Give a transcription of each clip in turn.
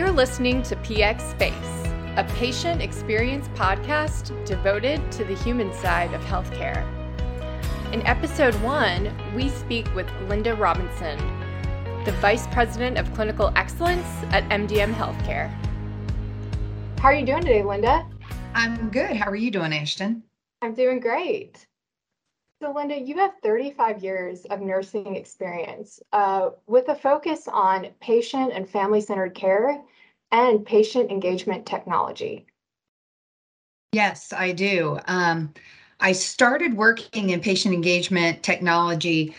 You're listening to PX Space, a patient experience podcast devoted to the human side of healthcare. In episode one, we speak with Linda Robinson, the Vice President of Clinical Excellence at MDM Healthcare. How are you doing today, Linda? I'm good. How are you doing, Ashton? I'm doing great. So, Linda, you have 35 years of nursing experience uh, with a focus on patient and family centered care and patient engagement technology. Yes, I do. Um, I started working in patient engagement technology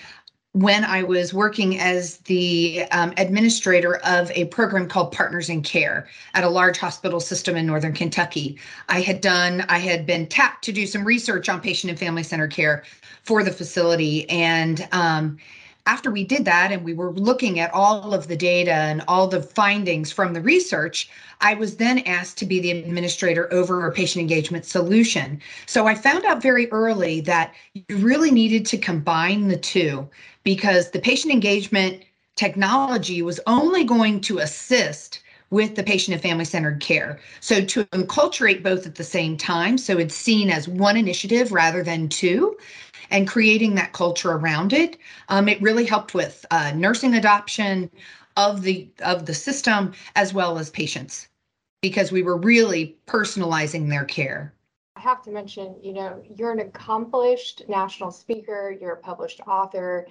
when I was working as the um, administrator of a program called Partners in Care at a large hospital system in Northern Kentucky. I had done, I had been tapped to do some research on patient and family centered care for the facility. And um, after we did that and we were looking at all of the data and all the findings from the research, I was then asked to be the administrator over a patient engagement solution. So I found out very early that you really needed to combine the two because the patient engagement technology was only going to assist with the patient and family centered care. So to enculturate both at the same time, so it's seen as one initiative rather than two, and creating that culture around it, um, it really helped with uh, nursing adoption of the of the system as well as patients because we were really personalizing their care. I have to mention, you know, you're an accomplished national speaker, you're a published author,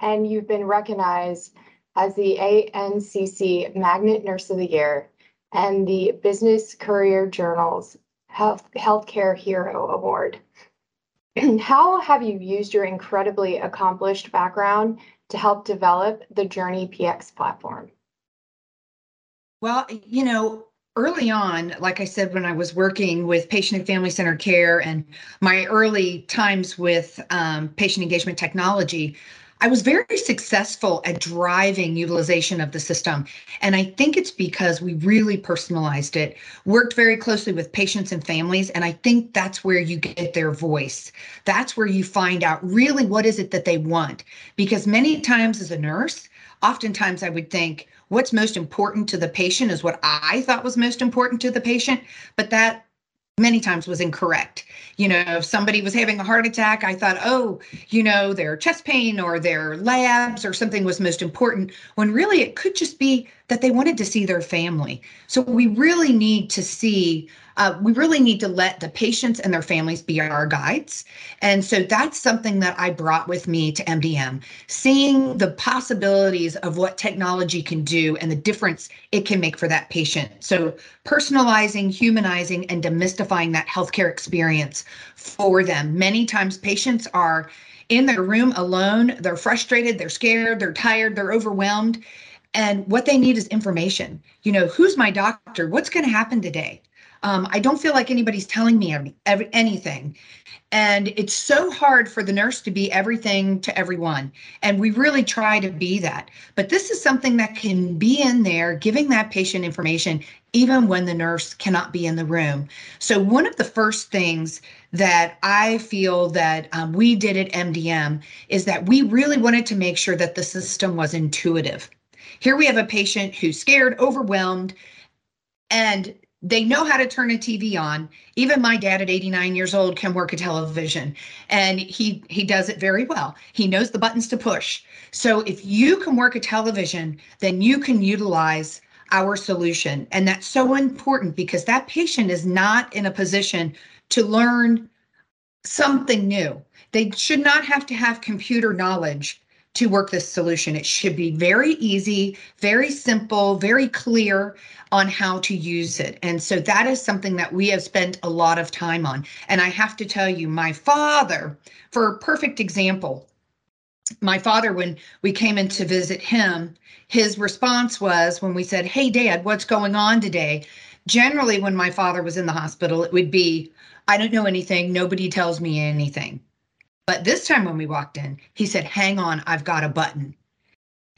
and you've been recognized as the ANCC Magnet Nurse of the Year and the Business Courier Journal's Health Healthcare Hero Award. How have you used your incredibly accomplished background to help develop the Journey PX platform? Well, you know, early on, like I said, when I was working with patient and family centered care and my early times with um, patient engagement technology, I was very successful at driving utilization of the system. And I think it's because we really personalized it, worked very closely with patients and families. And I think that's where you get their voice. That's where you find out really what is it that they want. Because many times as a nurse, oftentimes I would think, what's most important to the patient is what I thought was most important to the patient. But that many times was incorrect. You know, if somebody was having a heart attack, I thought, oh, you know, their chest pain or their labs or something was most important, when really it could just be that they wanted to see their family. So we really need to see uh, we really need to let the patients and their families be our guides. And so that's something that I brought with me to MDM, seeing the possibilities of what technology can do and the difference it can make for that patient. So personalizing, humanizing, and demystifying that healthcare experience for them. Many times patients are in their room alone, they're frustrated, they're scared, they're tired, they're overwhelmed. And what they need is information. You know, who's my doctor? What's going to happen today? Um, I don't feel like anybody's telling me every, every, anything. And it's so hard for the nurse to be everything to everyone. And we really try to be that. But this is something that can be in there, giving that patient information, even when the nurse cannot be in the room. So, one of the first things that I feel that um, we did at MDM is that we really wanted to make sure that the system was intuitive. Here we have a patient who's scared, overwhelmed, and they know how to turn a TV on. Even my dad at 89 years old can work a television and he he does it very well. He knows the buttons to push. So if you can work a television, then you can utilize our solution. And that's so important because that patient is not in a position to learn something new. They should not have to have computer knowledge to work this solution. It should be very easy, very simple, very clear on how to use it. And so that is something that we have spent a lot of time on. And I have to tell you, my father, for a perfect example, my father, when we came in to visit him, his response was when we said, Hey, dad, what's going on today? Generally, when my father was in the hospital, it would be, I don't know anything. Nobody tells me anything. But this time when we walked in, he said, Hang on, I've got a button.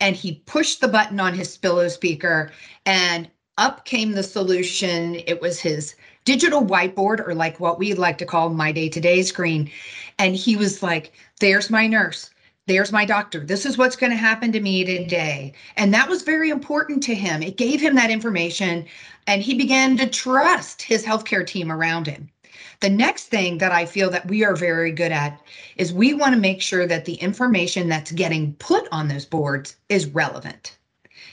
And he pushed the button on his pillow speaker, and up came the solution. It was his digital whiteboard, or like what we like to call My Day Today screen. And he was like, There's my nurse. there's my doctor. This is what's going to happen to me today. And that was very important to him. It gave him that information and he began to trust his healthcare team around him. The next thing that I feel that we are very good at is we want to make sure that the information that's getting put on those boards is relevant.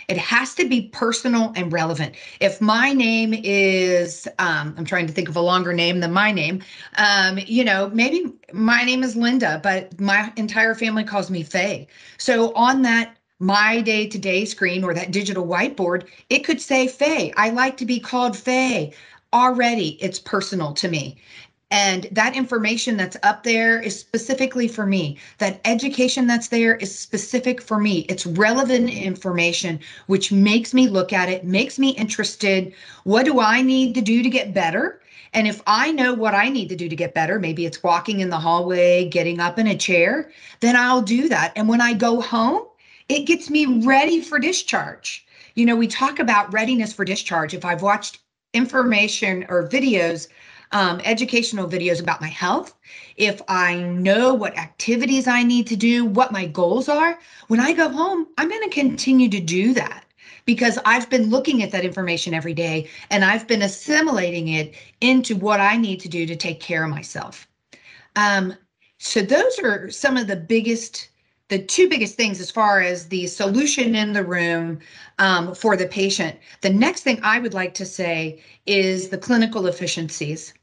It has to be personal and relevant. If my name is, um, I'm trying to think of a longer name than my name, um, you know, maybe my name is Linda, but my entire family calls me Faye. So on that My Day Today screen or that digital whiteboard, it could say Faye. I like to be called Faye. Already, it's personal to me. And that information that's up there is specifically for me. That education that's there is specific for me. It's relevant information, which makes me look at it, makes me interested. What do I need to do to get better? And if I know what I need to do to get better, maybe it's walking in the hallway, getting up in a chair, then I'll do that. And when I go home, it gets me ready for discharge. You know, we talk about readiness for discharge. If I've watched information or videos um, educational videos about my health, if I know what activities I need to do, what my goals are, when I go home, I'm going to continue to do that because I've been looking at that information every day and I've been assimilating it into what I need to do to take care of myself. Um, so those are some of the biggest the two biggest things as far as the solution in the room um, for the patient. The next thing I would like to say is the clinical efficiencies.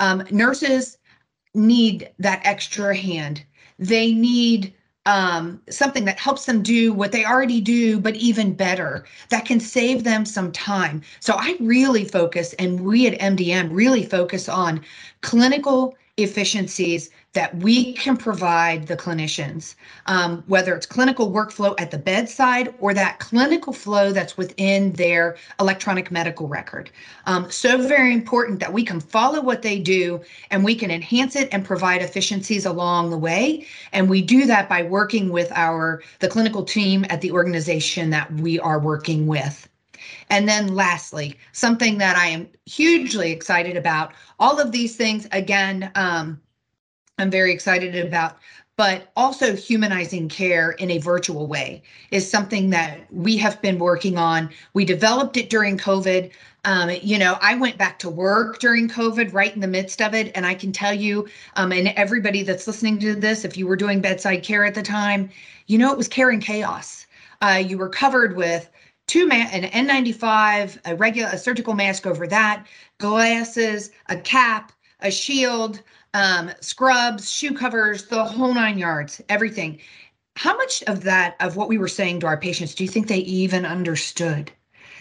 Um, nurses need that extra hand. They need um, something that helps them do what they already do, but even better, that can save them some time. So I really focus, and we at MDM really focus on clinical efficiencies that we can provide the clinicians, um, whether it's clinical workflow at the bedside or that clinical flow that's within their electronic medical record. Um, so very important that we can follow what they do and we can enhance it and provide efficiencies along the way. And we do that by working with our the clinical team at the organization that we are working with. And then lastly, something that I am hugely excited about, all of these things, again, um, I'm very excited about, but also humanizing care in a virtual way is something that we have been working on. We developed it during COVID. Um, you know, I went back to work during COVID, right in the midst of it, and I can tell you, um, and everybody that's listening to this, if you were doing bedside care at the time, you know it was care and chaos. Uh, you were covered with two ma- an N95, a regular a surgical mask over that, glasses, a cap, a shield, um, scrubs, shoe covers, the whole nine yards, everything. How much of that, of what we were saying to our patients, do you think they even understood?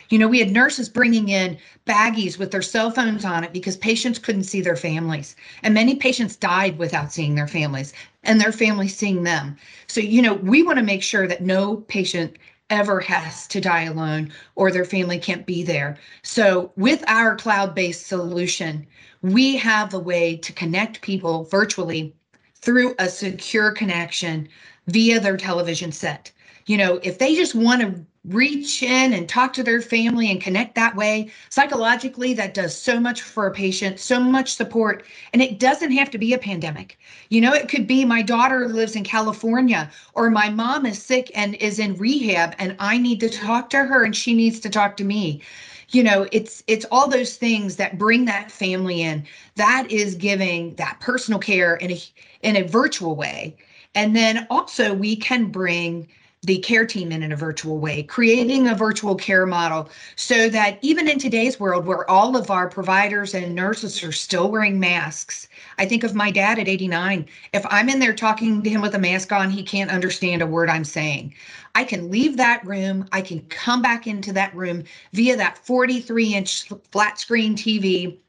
You know, we had nurses bringing in baggies with their cell phones on it because patients couldn't see their families. And many patients died without seeing their families and their families seeing them. So, you know, we want to make sure that no patient ever has to die alone or their family can't be there. So, with our cloud based solution, we have a way to connect people virtually through a secure connection via their television set. You know, if they just want to reach in and talk to their family and connect that way, psychologically, that does so much for a patient, so much support. And it doesn't have to be a pandemic. You know, it could be my daughter lives in California or my mom is sick and is in rehab and I need to talk to her and she needs to talk to me you know it's it's all those things that bring that family in that is giving that personal care in a in a virtual way and then also we can bring the care team in in a virtual way, creating a virtual care model so that even in today's world where all of our providers and nurses are still wearing masks, I think of my dad at 89. If I'm in there talking to him with a mask on, he can't understand a word I'm saying. I can leave that room, I can come back into that room via that 43 inch flat screen TV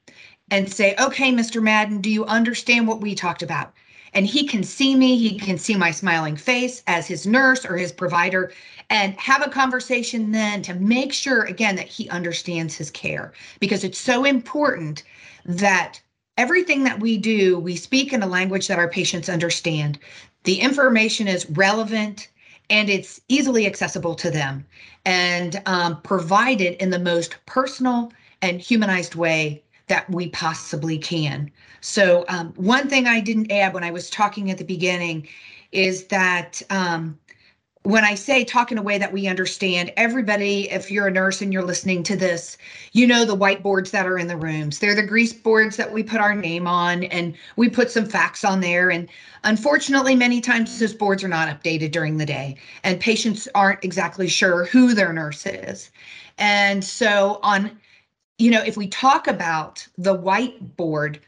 and say, okay, Mr. Madden, do you understand what we talked about? And he can see me, he can see my smiling face as his nurse or his provider, and have a conversation then to make sure, again, that he understands his care because it's so important that everything that we do, we speak in a language that our patients understand. The information is relevant and it's easily accessible to them and um, provided in the most personal and humanized way that we possibly can. So, um, one thing I didn't add when I was talking at the beginning is that um, when I say talk in a way that we understand, everybody, if you're a nurse and you're listening to this, you know the whiteboards that are in the rooms. They're the grease boards that we put our name on and we put some facts on there. And unfortunately, many times those boards are not updated during the day and patients aren't exactly sure who their nurse is. And so, on, you know, if we talk about the whiteboard,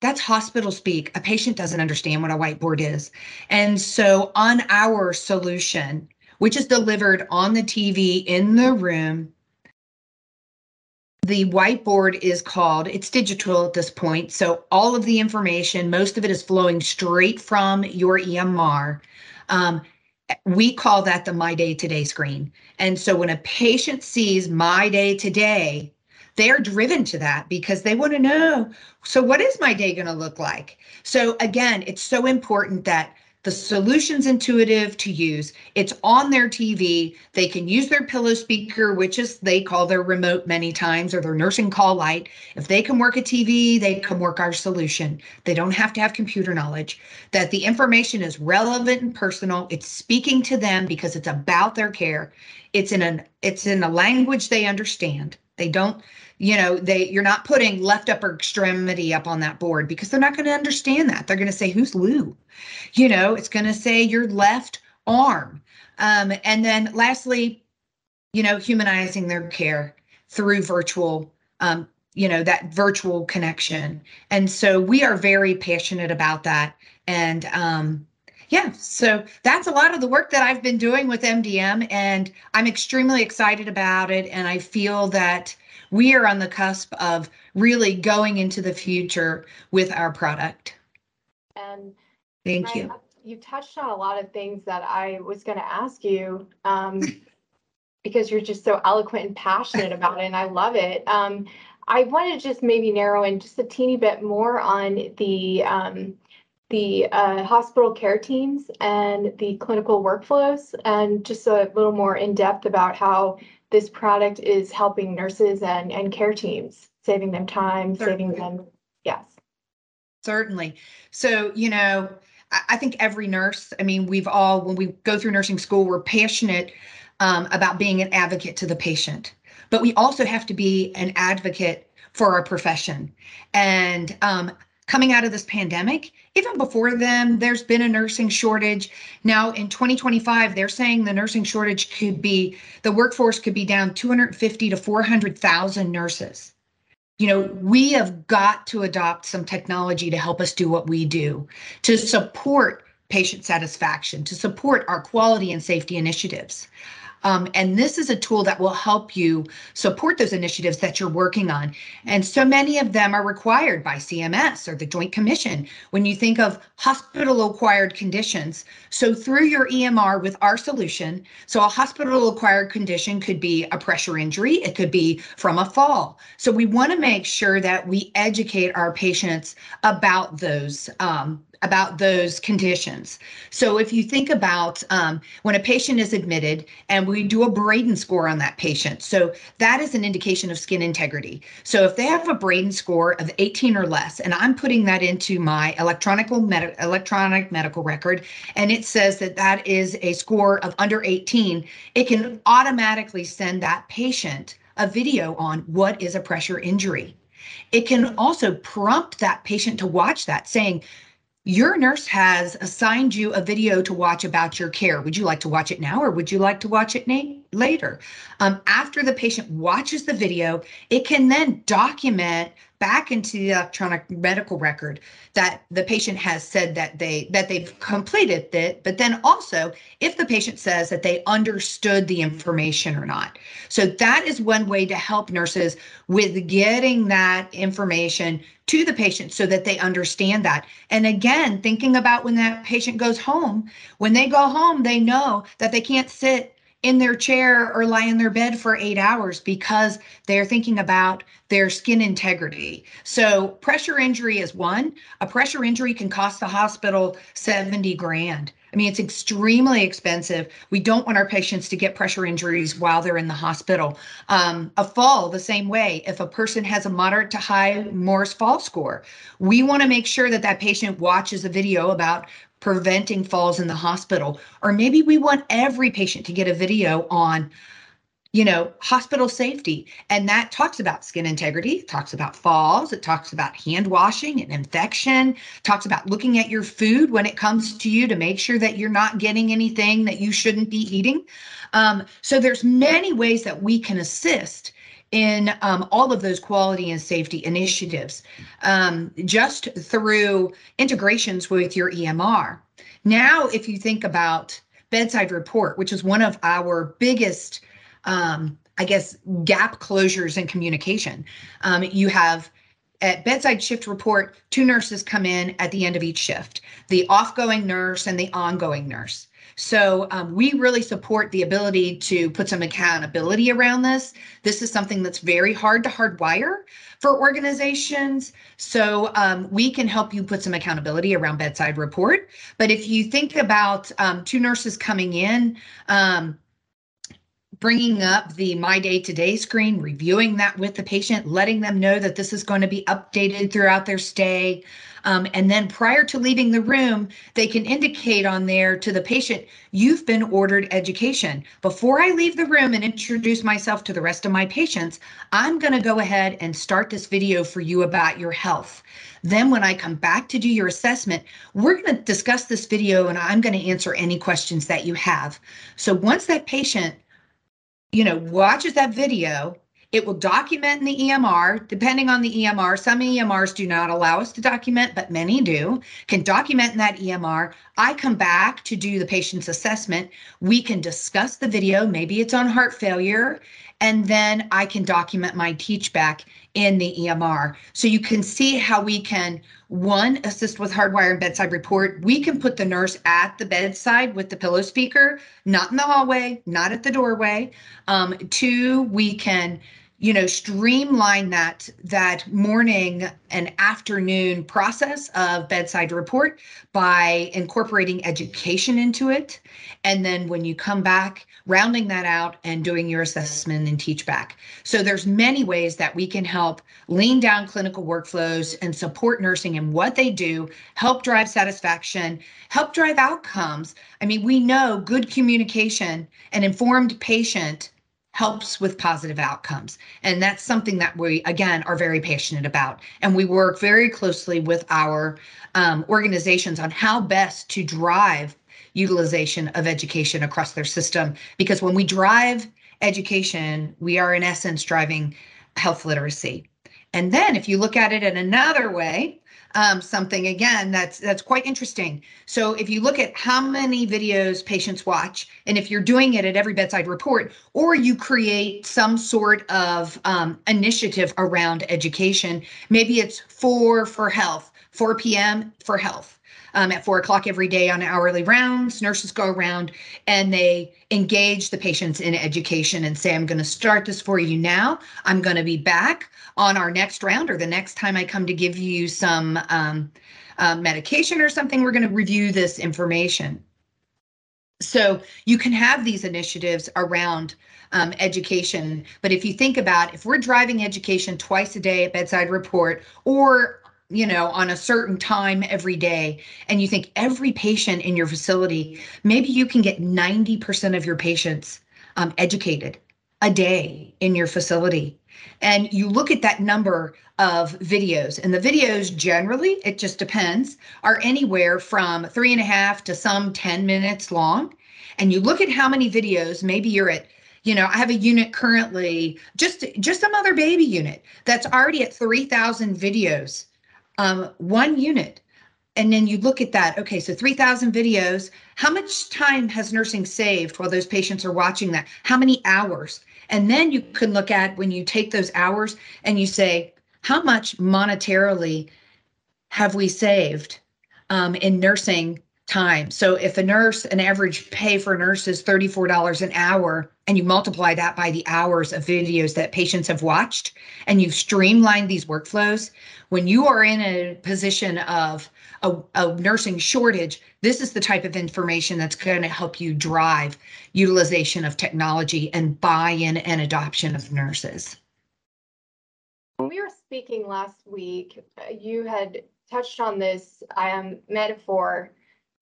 that's hospital speak. A patient doesn't understand what a whiteboard is. And so, on our solution, which is delivered on the TV in the room, the whiteboard is called, it's digital at this point. So, all of the information, most of it is flowing straight from your EMR. Um, we call that the My Day Today screen. And so, when a patient sees My Day Today, they're driven to that because they want to know so what is my day going to look like? So again it's so important that the solution's intuitive to use. It's on their tv they can use their pillow speaker which is they call their remote many times or their nursing call light. If they can work a tv they can work our solution. They don't have to have computer knowledge. That the information is relevant and personal. It's speaking to them because it's about their care. It's in an it's in a language they understand they don't you know they you're not putting left upper extremity up on that board because they're not going to understand that. They're going to say who's lou? You know it's going to say your left arm. Um, and then lastly you know humanizing their care through virtual um, you know that virtual connection. And so we are very passionate about that. And um, yeah, so that's a lot of the work that I've been doing with MDM, and I'm extremely excited about it. And I feel that we are on the cusp of really going into the future with our product. And thank you. You touched on a lot of things that I was going to ask you um, because you're just so eloquent and passionate about it, and I love it. Um, I want to just maybe narrow in just a teeny bit more on the um, the uh, hospital care teams and the clinical workflows, and just a little more in depth about how this product is helping nurses and, and care teams, saving them time, Certainly. saving them, yes. Certainly. So, you know, I, I think every nurse, I mean, we've all, when we go through nursing school, we're passionate um, about being an advocate to the patient, but we also have to be an advocate for our profession. And um, coming out of this pandemic, even before then, there's been a nursing shortage. Now in 2025, they're saying the nursing shortage could be, the workforce could be down 250 to 400,000 nurses. You know, we have got to adopt some technology to help us do what we do, to support patient satisfaction, to support our quality and safety initiatives. Um, and this is a tool that will help you support those initiatives that you're working on. And so many of them are required by CMS or the Joint Commission when you think of hospital acquired conditions. So through your EMR with our solution, so a hospital acquired condition could be a pressure injury, it could be from a fall. So we want to make sure that we educate our patients about those um, about those conditions. So if you think about um, when a patient is admitted and we do a Braden score on that patient, so that is an indication of skin integrity. So if they have a Braden score of 18 or less, and I'm putting that into my electronic, med- electronic medical record, and it says that that is a score of under 18, it can automatically send that patient a video on what is a pressure injury. It can also prompt that patient to watch that, saying, your nurse has assigned you a video to watch about your care. Would you like to watch it now or would you like to watch it na- later? Um, after the patient watches the video, it can then document back into the electronic medical record that the patient has said that they that they've completed it but then also if the patient says that they understood the information or not. So that is one way to help nurses with getting that information to the patient so that they understand that. And again thinking about when that patient goes home when they go home they know that they can't sit in their chair or lie in their bed for eight hours because they're thinking about their skin integrity. So, pressure injury is one. A pressure injury can cost the hospital 70 grand. I mean, it's extremely expensive. We don't want our patients to get pressure injuries while they're in the hospital. Um, a fall, the same way. If a person has a moderate to high Morse fall score, we want to make sure that that patient watches a video about preventing falls in the hospital. Or maybe we want every patient to get a video on you know, hospital safety. And that talks about skin integrity, talks about falls, it talks about hand washing and infection, talks about looking at your food when it comes to you to make sure that you're not getting anything that you shouldn't be eating. Um, so there's many ways that we can assist in um, all of those quality and safety initiatives um, just through integrations with your EMR. Now, if you think about bedside report, which is one of our biggest um, I guess, gap closures in communication. Um, you have at bedside shift report, two nurses come in at the end of each shift the off-going nurse and the ongoing nurse. So um, we really support the ability to put some accountability around this. This is something that's very hard to hardwire for organizations. So um, we can help you put some accountability around bedside report. But if you think about um, two nurses coming in, um, bringing up the My Day Today screen, reviewing that with the patient, letting them know that this is going to be updated throughout their stay. Um, and then prior to leaving the room, they can indicate on there to the patient, you've been ordered education. Before I leave the room and introduce myself to the rest of my patients, I'm going to go ahead and start this video for you about your health. Then when I come back to do your assessment, we're going to discuss this video and I'm going to answer any questions that you have. So once that patient you know, watches that video, it will document in the EMR, depending on the EMR. Some EMRs do not allow us to document, but many do, can document in that EMR. I come back to do the patient's assessment. We can discuss the video. Maybe it's on heart failure. And then I can document my teach back in the EMR. So you can see how we can one assist with hardwire and bedside report. We can put the nurse at the bedside with the pillow speaker, not in the hallway, not at the doorway. Um, two, we can you know streamline that that morning and afternoon process of bedside report by incorporating education into it. And then when you come back rounding that out and doing your assessment and teach back. So there's many ways that we can help lean down clinical workflows and support nursing in what they do help drive satisfaction help drive outcomes. I mean we know good communication and informed patient helps with positive outcomes. And that's something that we, again, are very passionate about. And we work very closely with our um, organizations on how best to drive utilization of education across their system. Because when we drive education, we are in essence driving health literacy. And then if you look at it in another way, um, something again that's that's quite interesting. So if you look at how many videos patients watch, and if you're doing it at every bedside report, or you create some sort of um, initiative around education, maybe it's four for health, 4 p.m. for health. Um, at four o'clock every day on hourly rounds. Nurses go around and they engage the patients in education and say, I'm going to start this for you now. I'm going to be back on our next round or the next time I come to give you some um, uh, medication or something, we're going to review this information. So you can have these initiatives around um, education. But if you think about if we're driving education twice a day at bedside report or you know, on a certain time every day, and you think every patient in your facility, maybe you can get 90% of your patients um, educated a day in your facility. And you look at that number of videos and the videos generally it just depends are anywhere from three and a half to some 10 minutes long. And you look at how many videos maybe you're at you know i have a unit currently just just a mother baby unit that's already at 3000 videos um, one unit. And then you look at that. Okay so 3000 videos. How much time has nursing saved while those patients are watching that? How many hours? And then you can look at when you take those hours and you say, how much monetarily have we saved um, in nursing time? So if a nurse, an average pay for a nurse is $34 an hour, and you multiply that by the hours of videos that patients have watched, and you've streamlined these workflows, when you are in a position of a, a nursing shortage, this is the type of information that's going to help you drive utilization of technology and buy-in and adoption of nurses. When we were speaking last week, you had touched on this um, metaphor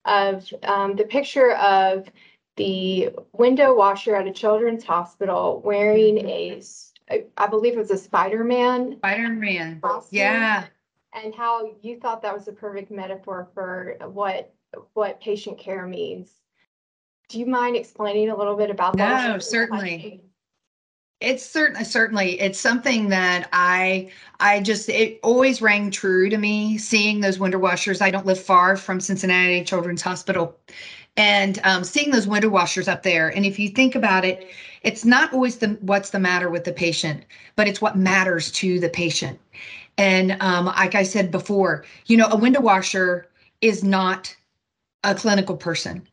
of um, the picture of the window washer at a children's hospital wearing mm-hmm. a, I believe it was a Spider-Man Spider-Man. costume. Yeah. And how you thought that was a perfect metaphor for what, what patient care means. Do you mind explaining a little bit about that? No, certainly. It's certainly certainly it's something that I I just it always rang true to me seeing those window washers. I don't live far from Cincinnati Children's Hospital, and um, seeing those window washers up there. And if you think about it, it's not always the what's the matter with the patient, but it's what matters to the patient. And um, like I said before, you know, a window washer is not a clinical person.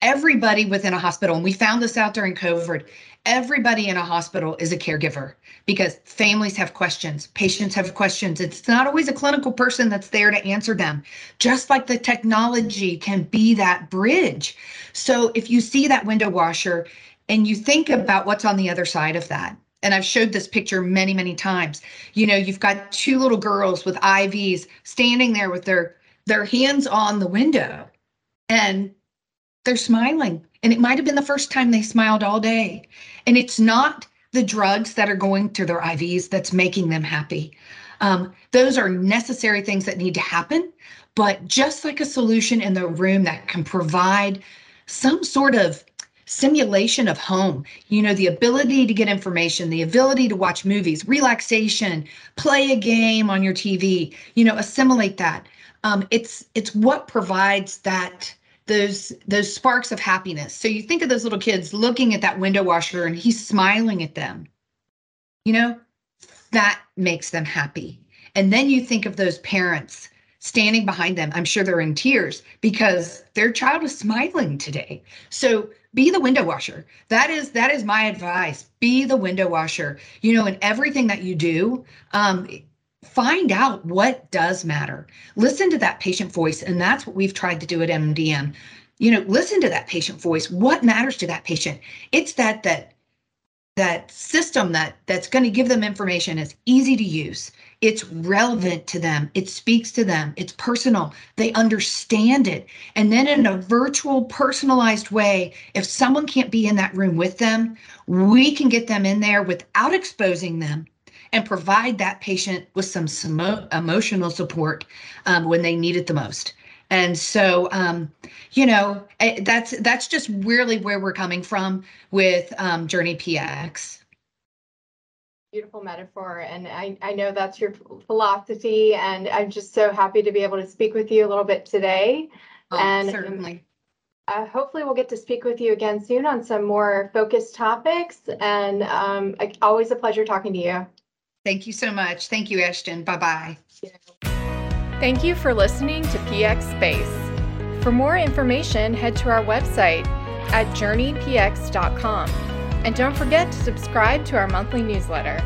Everybody within a hospital, and we found this out during COVID, everybody in a hospital is a caregiver because families have questions, patients have questions. It's not always a clinical person that's there to answer them, just like the technology can be that bridge. So if you see that window washer and you think about what's on the other side of that, and I've showed this picture many, many times. You know, you've got two little girls with IVs standing there with their their hands on the window and they're smiling. And it might have been the first time they smiled all day. And it's not the drugs that are going to their IVs that's making them happy. Um, those are necessary things that need to happen. But just like a solution in the room that can provide some sort of simulation of home, you know, the ability to get information, the ability to watch movies, relaxation, play a game on your TV, you know, assimilate that. Um, it's it's what provides that those those sparks of happiness. So you think of those little kids looking at that window washer and he's smiling at them. You know, that makes them happy. And then you think of those parents standing behind them. I'm sure they're in tears because their child is smiling today. So be the window washer. That is that is my advice. Be the window washer. You know, in everything that you do, um, find out what does matter. Listen to that patient voice, and that's what we've tried to do at MDM. You know, listen to that patient voice. What matters to that patient? It's that that that system that that's going to give them information is easy to use it's relevant to them it speaks to them it's personal they understand it and then in a virtual personalized way if someone can't be in that room with them we can get them in there without exposing them and provide that patient with some smo- emotional support um, when they need it the most and so um, you know eh, that's that's just really where we're coming from with um, journey px Beautiful metaphor, and I, I know that's your philosophy, and I'm just so happy to be able to speak with you a little bit today. Oh, And, certainly Uh, hopefully, we'll get to speak with you again soon on some more focused topics, and um, always a pleasure talking to you. Thank you so much thank you ashton bye bye Thank you for listening to PX Space. For more information, head to our website at journeypx.com. And don't forget to subscribe to our monthly newsletter.